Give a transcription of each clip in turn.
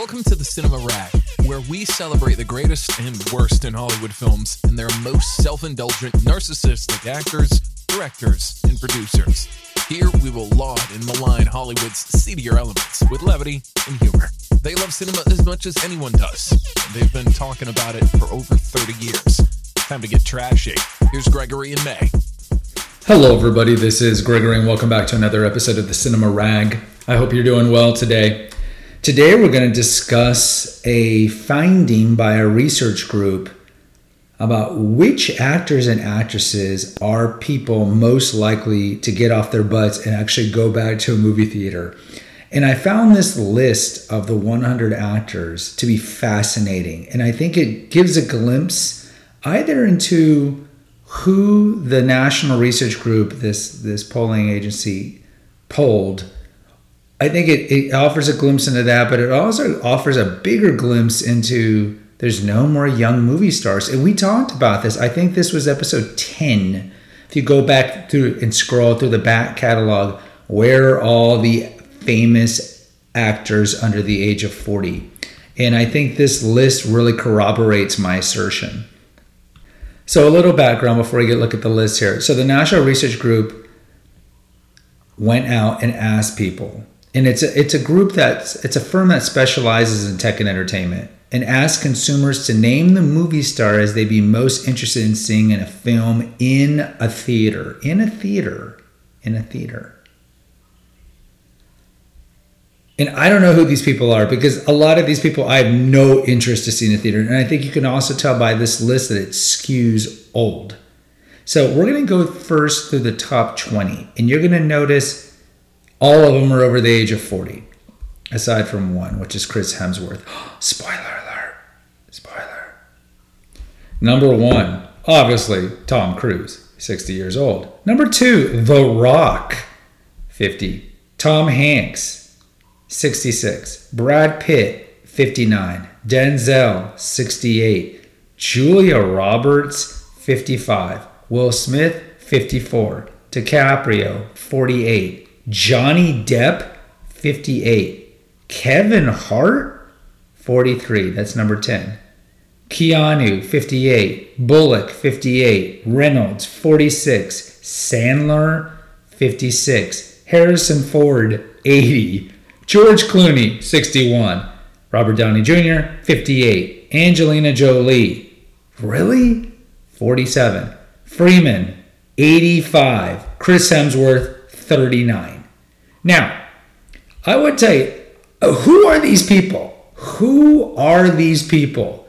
Welcome to the Cinema Rag, where we celebrate the greatest and worst in Hollywood films and their most self indulgent, narcissistic actors, directors, and producers. Here we will laud and malign Hollywood's seedier elements with levity and humor. They love cinema as much as anyone does. and They've been talking about it for over 30 years. Time to get trashy. Here's Gregory and May. Hello, everybody. This is Gregory, and welcome back to another episode of the Cinema Rag. I hope you're doing well today. Today, we're going to discuss a finding by a research group about which actors and actresses are people most likely to get off their butts and actually go back to a movie theater. And I found this list of the 100 actors to be fascinating. And I think it gives a glimpse either into who the national research group, this, this polling agency, polled. I think it, it offers a glimpse into that, but it also offers a bigger glimpse into there's no more young movie stars. And we talked about this. I think this was episode 10. If you go back through and scroll through the back catalog, where are all the famous actors under the age of 40? And I think this list really corroborates my assertion. So, a little background before we get look at the list here. So, the National Research Group went out and asked people, and it's a, it's a group that's it's a firm that specializes in tech and entertainment, and asked consumers to name the movie star as they'd be most interested in seeing in a film in a theater, in a theater, in a theater. And I don't know who these people are because a lot of these people I have no interest to see in a theater. And I think you can also tell by this list that it skews old. So we're going to go first through the top 20. And you're going to notice all of them are over the age of 40, aside from one, which is Chris Hemsworth. Spoiler alert. Spoiler. Number one, obviously, Tom Cruise, 60 years old. Number two, The Rock, 50. Tom Hanks, 66. Brad Pitt, 59. Denzel, 68. Julia Roberts, 55. Will Smith, 54. DiCaprio, 48. Johnny Depp, 58. Kevin Hart, 43. That's number 10. Keanu, 58. Bullock, 58. Reynolds, 46. Sandler, 56. Harrison Ford, 80. George Clooney, 61. Robert Downey Jr., 58. Angelina Jolie, really? 47. Freeman, 85. Chris Hemsworth, 39. Now, I would you, uh, who are these people? Who are these people?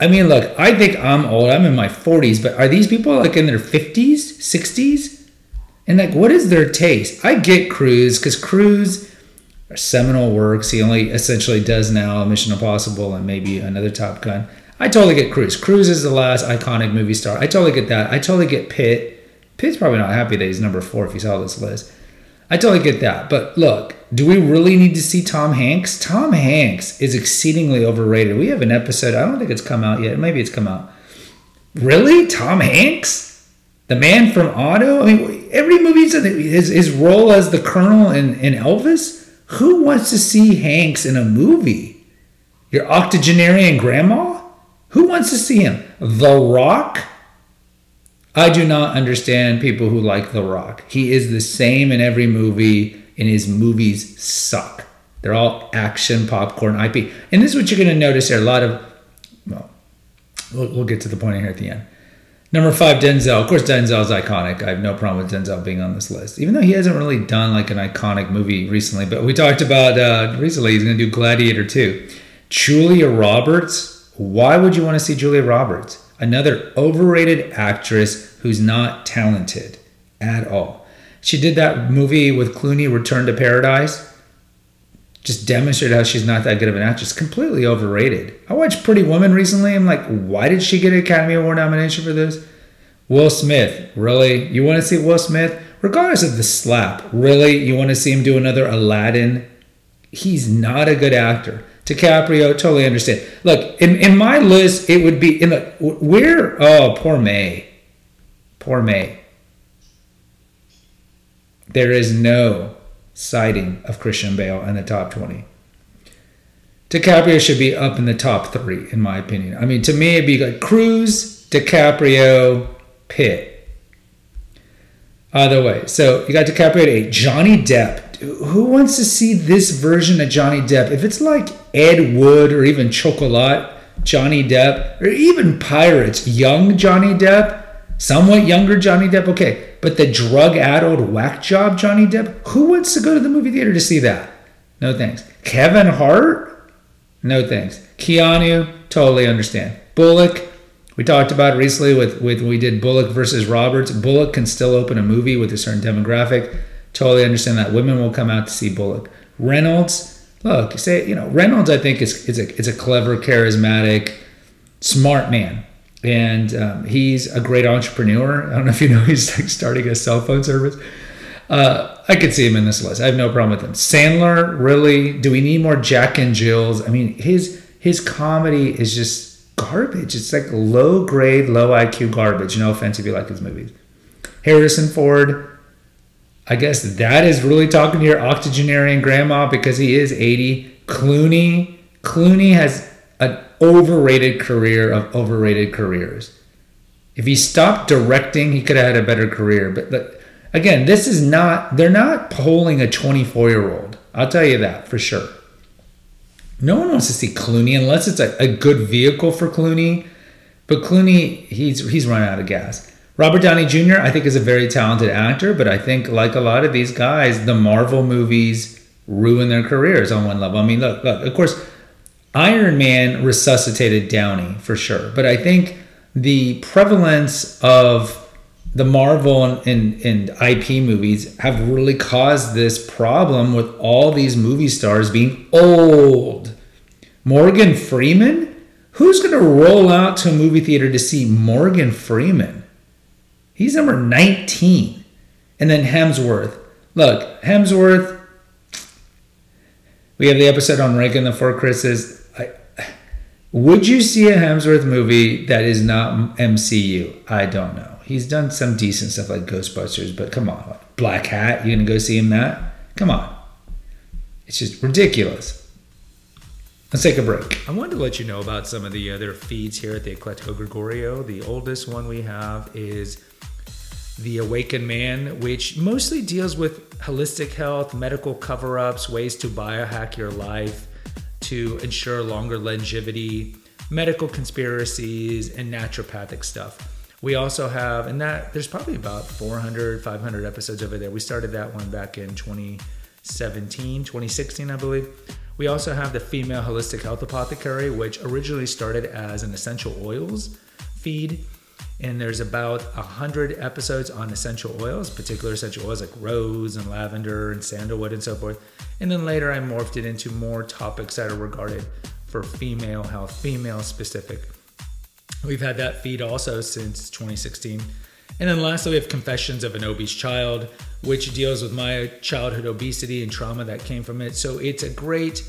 I mean, look, I think I'm old. I'm in my 40s, but are these people like in their 50s, 60s? And like, what is their taste? I get Cruise because Cruise are seminal works. He only essentially does now Mission Impossible and maybe another Top Gun. I totally get Cruise. Cruise is the last iconic movie star. I totally get that. I totally get Pitt. Pitt's probably not happy that he's number four if he saw this list. I totally get that. But look, do we really need to see Tom Hanks? Tom Hanks is exceedingly overrated. We have an episode, I don't think it's come out yet. Maybe it's come out. Really? Tom Hanks? The man from Otto? I mean, every movie, his, his role as the Colonel in, in Elvis? Who wants to see Hanks in a movie? Your octogenarian grandma? Who wants to see him? The Rock? I do not understand people who like The Rock. He is the same in every movie, and his movies suck. They're all action popcorn IP. And this is what you're going to notice here. A lot of, well, we'll, we'll get to the point here at the end. Number five, Denzel. Of course, Denzel is iconic. I have no problem with Denzel being on this list, even though he hasn't really done like an iconic movie recently. But we talked about uh, recently he's going to do Gladiator 2. Julia Roberts. Why would you want to see Julia Roberts? Another overrated actress who's not talented at all. She did that movie with Clooney, Return to Paradise. Just demonstrated how she's not that good of an actress. Completely overrated. I watched Pretty Woman recently. I'm like, why did she get an Academy Award nomination for this? Will Smith, really? You want to see Will Smith? Regardless of the slap, really? You want to see him do another Aladdin? He's not a good actor. DiCaprio, totally understand. Look, in, in my list, it would be in the where. Oh, poor May. Poor May. There is no sighting of Christian Bale in the top 20. DiCaprio should be up in the top three, in my opinion. I mean, to me, it'd be like Cruise, DiCaprio, Pitt. Either way. So you got DiCaprio at eight. Johnny Depp. Who wants to see this version of Johnny Depp? If it's like Ed Wood or even Chocolat, Johnny Depp, or even Pirates, young Johnny Depp, somewhat younger Johnny Depp, okay. But the drug addled whack job Johnny Depp, who wants to go to the movie theater to see that? No thanks. Kevin Hart? No thanks. Keanu, totally understand. Bullock, we talked about recently with, with we did Bullock versus Roberts. Bullock can still open a movie with a certain demographic. Totally understand that. Women will come out to see Bullock. Reynolds, look, say you know Reynolds. I think is is a it's a clever, charismatic, smart man, and um, he's a great entrepreneur. I don't know if you know he's like starting a cell phone service. Uh, I could see him in this list. I have no problem with him. Sandler, really? Do we need more Jack and Jills? I mean, his his comedy is just garbage. It's like low grade, low IQ garbage. No offense if you like his movies. Harrison Ford, I guess that is really talking to your octogenarian grandma because he is 80. Clooney, Clooney has an overrated career of overrated careers. If he stopped directing, he could have had a better career. But, but again, this is not, they're not polling a 24 year old. I'll tell you that for sure. No one wants to see Clooney unless it's a, a good vehicle for Clooney. But Clooney, he's he's run out of gas. Robert Downey Jr. I think is a very talented actor, but I think like a lot of these guys, the Marvel movies ruin their careers on one level. I mean, look, look, of course, Iron Man resuscitated Downey for sure, but I think the prevalence of the Marvel and, and, and, IP movies have really caused this problem with all these movie stars being old. Morgan Freeman? Who's going to roll out to a movie theater to see Morgan Freeman? He's number 19. And then Hemsworth. Look, Hemsworth, we have the episode on ranking the four Chris's. I, would you see a Hemsworth movie that is not MCU? I don't know. He's done some decent stuff like Ghostbusters, but come on, Black Hat, you gonna go see him that? Come on. It's just ridiculous. Let's take a break. I wanted to let you know about some of the other feeds here at the Eclectico Gregorio. The oldest one we have is The Awakened Man, which mostly deals with holistic health, medical cover ups, ways to biohack your life to ensure longer longevity, medical conspiracies, and naturopathic stuff. We also have, and that there's probably about 400, 500 episodes over there. We started that one back in 2017, 2016, I believe. We also have the Female Holistic Health Apothecary, which originally started as an essential oils feed. And there's about 100 episodes on essential oils, particular essential oils like rose and lavender and sandalwood and so forth. And then later I morphed it into more topics that are regarded for female health, female specific. We've had that feed also since 2016. And then lastly, we have Confessions of an Obese Child, which deals with my childhood obesity and trauma that came from it. So it's a great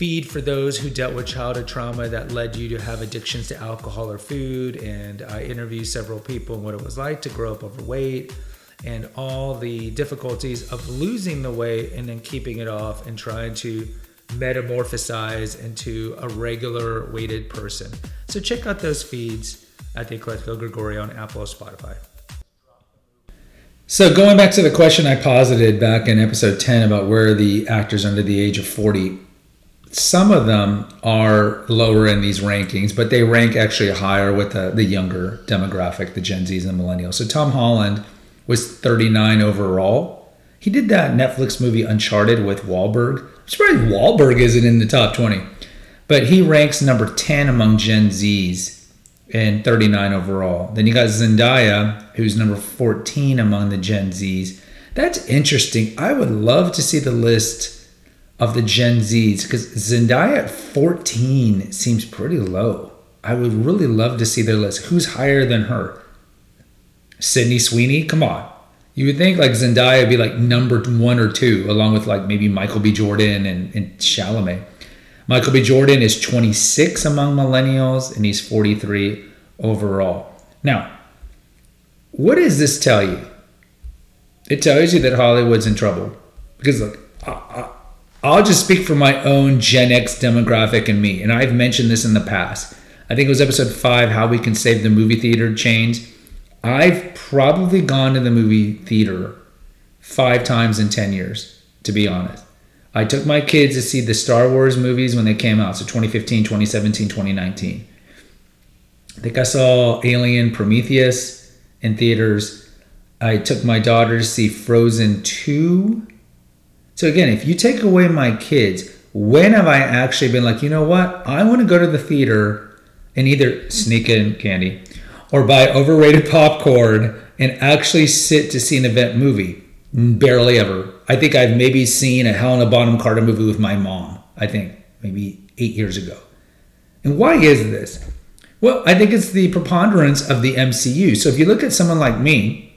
feed for those who dealt with childhood trauma that led you to have addictions to alcohol or food. And I interviewed several people and what it was like to grow up overweight and all the difficulties of losing the weight and then keeping it off and trying to metamorphosize into a regular weighted person. So check out those feeds at the Eclectico Gregorio on Apple or Spotify. So going back to the question I posited back in episode 10 about where the actors under the age of 40, some of them are lower in these rankings, but they rank actually higher with the, the younger demographic, the Gen Zs and the millennials. So Tom Holland was 39 overall. He did that Netflix movie Uncharted with Wahlberg surprised Wahlberg isn't in the top 20. But he ranks number 10 among Gen Zs and 39 overall. Then you got Zendaya, who's number 14 among the Gen Zs. That's interesting. I would love to see the list of the Gen Zs because Zendaya at 14 seems pretty low. I would really love to see their list. Who's higher than her? Sydney Sweeney? Come on. You would think like Zendaya would be like number one or two, along with like maybe Michael B. Jordan and, and Chalamet. Michael B. Jordan is 26 among millennials and he's 43 overall. Now, what does this tell you? It tells you that Hollywood's in trouble. Because look, I, I'll just speak for my own Gen X demographic and me. And I've mentioned this in the past. I think it was episode five, How We Can Save the Movie Theater Chains. I've probably gone to the movie theater five times in 10 years, to be honest. I took my kids to see the Star Wars movies when they came out, so 2015, 2017, 2019. I think I saw Alien Prometheus in theaters. I took my daughter to see Frozen 2. So, again, if you take away my kids, when have I actually been like, you know what? I want to go to the theater and either sneak in candy or buy overrated popcorn and actually sit to see an event movie? Barely ever. I think I've maybe seen a Helena Bonham Carter movie with my mom. I think maybe eight years ago. And why is this? Well, I think it's the preponderance of the MCU. So if you look at someone like me,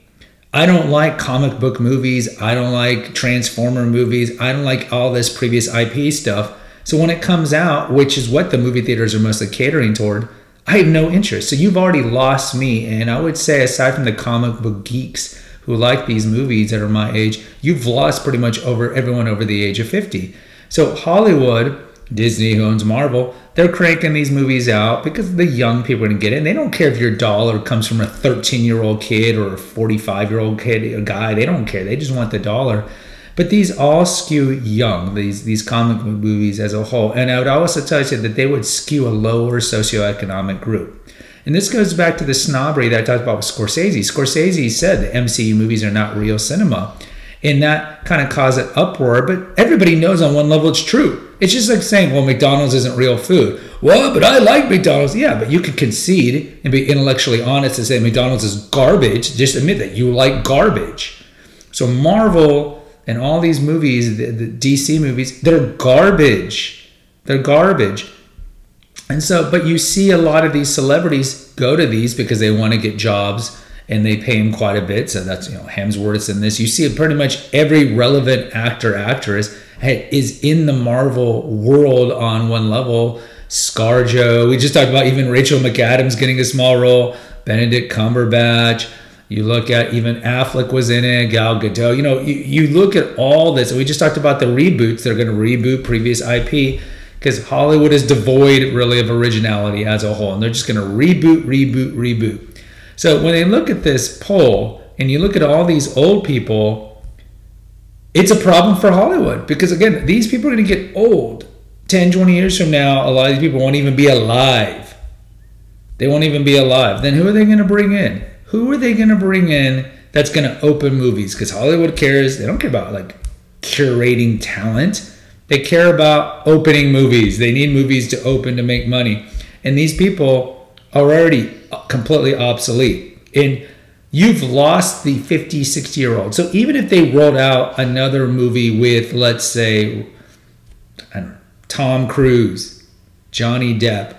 I don't like comic book movies. I don't like Transformer movies. I don't like all this previous IP stuff. So when it comes out, which is what the movie theaters are mostly catering toward, I have no interest. So you've already lost me. And I would say, aside from the comic book geeks who like these movies that are my age, you've lost pretty much over everyone over the age of 50. So Hollywood, Disney, who owns Marvel, they're cranking these movies out because the young people are going to get it. And they don't care if your dollar comes from a 13 year old kid or a 45 year old kid, a guy. They don't care. They just want the dollar. But these all skew young, these these comic movies as a whole. And I would also tell you that they would skew a lower socioeconomic group. And this goes back to the snobbery that I talked about with Scorsese. Scorsese said the MCU movies are not real cinema. And that kind of caused an uproar, but everybody knows on one level it's true. It's just like saying, well, McDonald's isn't real food. Well, but I like McDonald's. Yeah, but you could concede and be intellectually honest and say McDonald's is garbage. Just admit that you like garbage. So Marvel and all these movies, the, the DC movies, they're garbage. They're garbage. And so, but you see a lot of these celebrities go to these because they want to get jobs and they pay them quite a bit. So that's, you know, Hemsworth's in this. You see pretty much every relevant actor, actress is in the Marvel world on one level. Scarjo, we just talked about even Rachel McAdams getting a small role, Benedict Cumberbatch. You look at even Affleck was in it, Gal Gadot. You know, you, you look at all this. We just talked about the reboots. They're going to reboot previous IP because Hollywood is devoid really of originality as a whole, and they're just going to reboot, reboot, reboot. So when they look at this poll and you look at all these old people, it's a problem for Hollywood because again, these people are going to get old. 10, 20 years from now, a lot of these people won't even be alive. They won't even be alive. Then who are they going to bring in? Who are they going to bring in that's going to open movies? Because Hollywood cares. They don't care about like curating talent they care about opening movies. They need movies to open to make money. And these people are already completely obsolete. And you've lost the 50, 60 year old. So even if they rolled out another movie with, let's say, know, Tom Cruise, Johnny Depp,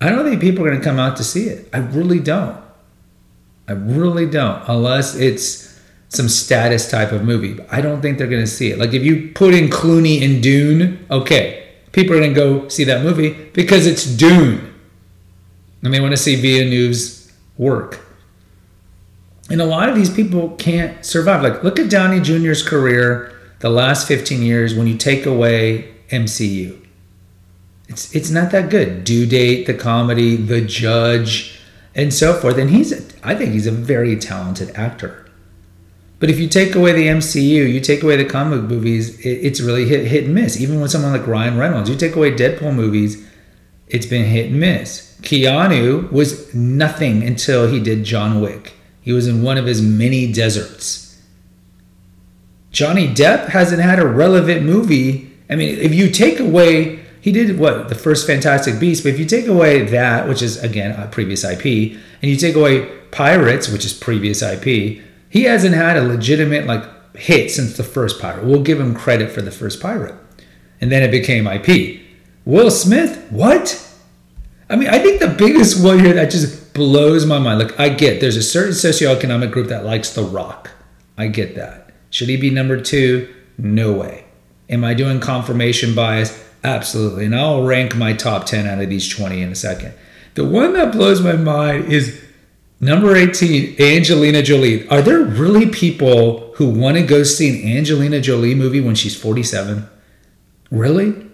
I don't think people are going to come out to see it. I really don't. I really don't. Unless it's some status type of movie. I don't think they're going to see it. Like if you put in Clooney in Dune, okay, people are going to go see that movie because it's Dune. And they want to see Villeneuve's work. And a lot of these people can't survive. Like look at Downey Jr.'s career the last 15 years when you take away MCU. It's it's not that good. Due date, the comedy, the judge, and so forth. And he's I think he's a very talented actor. But if you take away the MCU, you take away the comic movies, it, it's really hit hit and miss. Even with someone like Ryan Reynolds, you take away Deadpool movies, it's been hit and miss. Keanu was nothing until he did John Wick. He was in one of his many deserts. Johnny Depp hasn't had a relevant movie. I mean, if you take away, he did what? The first Fantastic Beast, but if you take away that, which is again a previous IP, and you take away Pirates, which is previous IP, he hasn't had a legitimate like hit since the first pirate. We'll give him credit for the first pirate. And then it became IP. Will Smith? What? I mean, I think the biggest one here that just blows my mind. Like, I get there's a certain socioeconomic group that likes The Rock. I get that. Should he be number two? No way. Am I doing confirmation bias? Absolutely. And I'll rank my top 10 out of these 20 in a second. The one that blows my mind is Number 18, Angelina Jolie. Are there really people who want to go see an Angelina Jolie movie when she's 47? Really?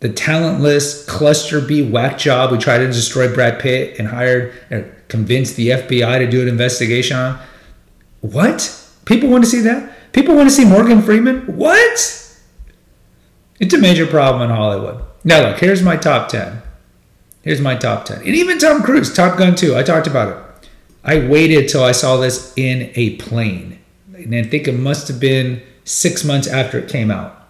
The talentless cluster B whack job who tried to destroy Brad Pitt and hired and convinced the FBI to do an investigation on. What? People want to see that? People want to see Morgan Freeman? What? It's a major problem in Hollywood. Now, look, here's my top 10. Here's my top 10. And even Tom Cruise, Top Gun 2, I talked about it. I waited till I saw this in a plane. And I think it must have been six months after it came out.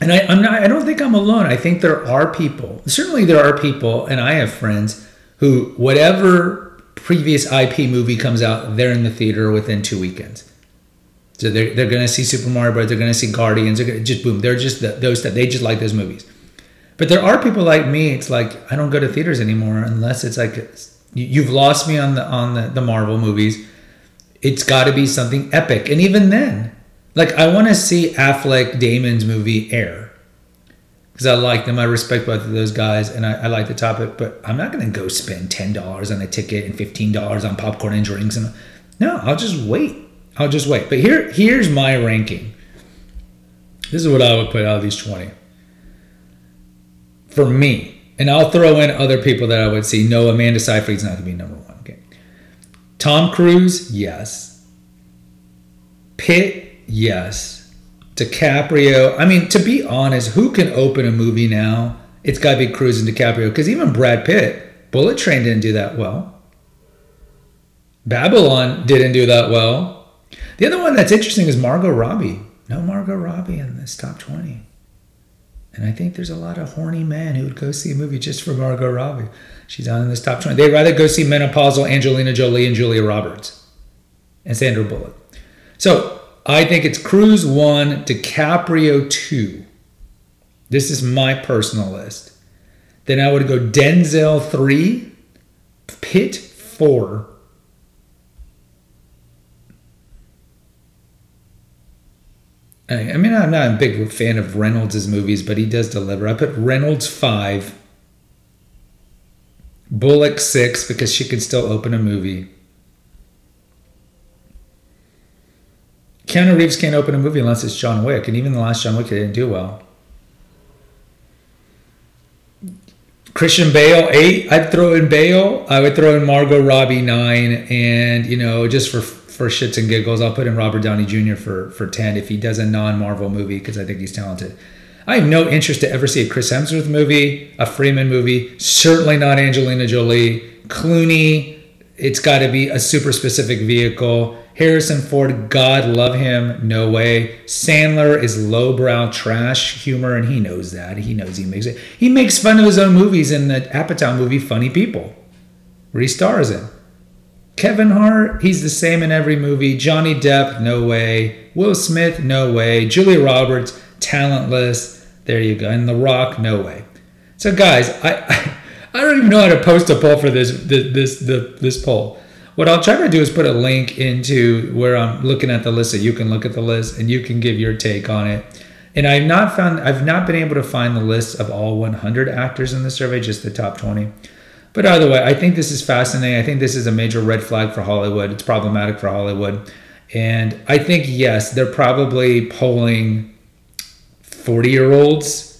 And I, I'm not, I don't think I'm alone. I think there are people, certainly there are people, and I have friends who, whatever previous IP movie comes out, they're in the theater within two weekends. So they're, they're going to see Super Mario Bros. They're going to see Guardians. They're gonna, just boom. They're just the, those that they just like those movies. But there are people like me. It's like I don't go to theaters anymore unless it's like you've lost me on the on the, the Marvel movies. It's got to be something epic, and even then, like I want to see Affleck Damon's movie Air because I like them. I respect both of those guys, and I, I like the topic. But I'm not going to go spend ten dollars on a ticket and fifteen dollars on popcorn and drinks. And no, I'll just wait. I'll just wait. But here, here's my ranking. This is what I would put out of these 20. For me, and I'll throw in other people that I would see. No, Amanda Seyfried's not going to be number one. Okay. Tom Cruise, yes. Pitt, yes. DiCaprio. I mean, to be honest, who can open a movie now? It's got to be Cruise and DiCaprio because even Brad Pitt, Bullet Train didn't do that well. Babylon didn't do that well. The other one that's interesting is Margot Robbie. No Margot Robbie in this top 20. And I think there's a lot of horny men who would go see a movie just for Margot Robbie. She's on in this top 20. They'd rather go see menopausal Angelina Jolie and Julia Roberts and Sandra Bullock. So I think it's Cruise 1, DiCaprio 2. This is my personal list. Then I would go Denzel 3, Pitt 4, I, mean, I'm not a big fan of Reynolds' movies, but he does deliver. I put Reynolds five, Bullock six because she can still open a movie. Keanu Reeves can't open a movie unless it's John Wick, and even the last John Wick didn't do well. Christian Bale eight. I'd throw in Bale. I would throw in Margot Robbie nine, and you know just for for shits and giggles, I'll put in Robert Downey Jr. for for ten if he does a non Marvel movie because I think he's talented. I have no interest to ever see a Chris Hemsworth movie, a Freeman movie. Certainly not Angelina Jolie, Clooney. It's got to be a super specific vehicle. Harrison Ford, God love him, no way. Sandler is lowbrow trash humor, and he knows that. He knows he makes it. He makes fun of his own movies in the Apatow movie Funny People, where he stars in. Kevin Hart, he's the same in every movie. Johnny Depp, no way. Will Smith, no way. Julia Roberts, talentless. There you go. And The Rock, no way. So guys, I I, don't even know how to post a poll for this this this, this poll. What I'll try to do is put a link into where I'm looking at the list so you can look at the list and you can give your take on it. And I've not found I've not been able to find the list of all 100 actors in the survey, just the top 20. But either way, I think this is fascinating. I think this is a major red flag for Hollywood. It's problematic for Hollywood. And I think, yes, they're probably polling 40 year olds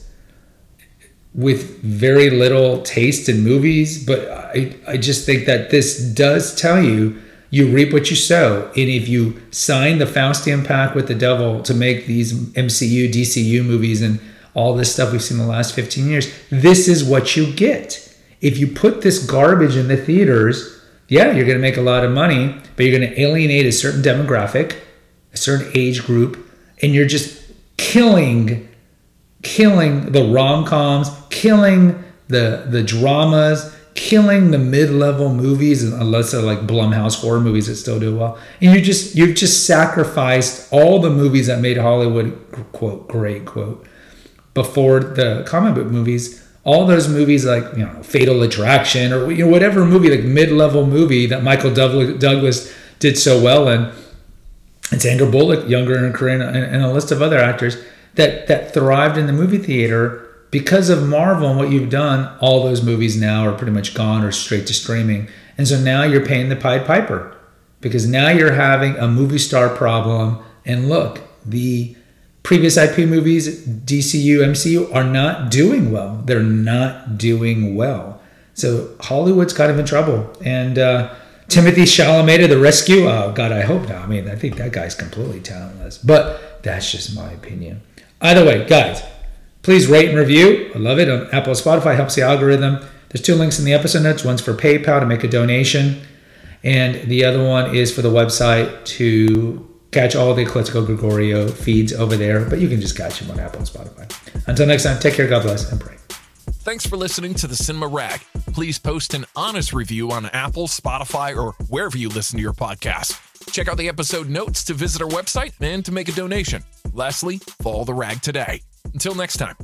with very little taste in movies. But I, I just think that this does tell you you reap what you sow. And if you sign the Faustian pact with the devil to make these MCU, DCU movies, and all this stuff we've seen in the last 15 years, this is what you get if you put this garbage in the theaters, yeah, you're going to make a lot of money, but you're going to alienate a certain demographic, a certain age group, and you're just killing killing the rom-coms, killing the the dramas, killing the mid-level movies unless they're like Blumhouse horror movies that still do well. And you just you've just sacrificed all the movies that made Hollywood quote great quote before the comic book movies. All those movies like you know Fatal Attraction or you know whatever movie like mid-level movie that Michael Douglas did so well in, and Sandra Bullock, younger in her career, and, and a list of other actors that that thrived in the movie theater because of Marvel and what you've done. All those movies now are pretty much gone or straight to streaming, and so now you're paying the Pied Piper because now you're having a movie star problem. And look, the previous IP movies, DCU, MCU, are not doing well. They're not doing well. So Hollywood's kind of in trouble. And uh, Timothy Chalamet to the rescue. Oh, God, I hope not. I mean, I think that guy's completely talentless. But that's just my opinion. Either way, guys, please rate and review. I love it on Apple Spotify, helps the algorithm. There's two links in the episode notes. One's for PayPal to make a donation, and the other one is for the website to catch all the Eclectico Gregorio feeds over there. But you can just catch them on Apple and Spotify. Until next time, take care, God bless, and pray. Thanks for listening to the Cinema Rag. Please post an honest review on Apple, Spotify, or wherever you listen to your podcast. Check out the episode notes to visit our website and to make a donation. Lastly, follow the rag today. Until next time.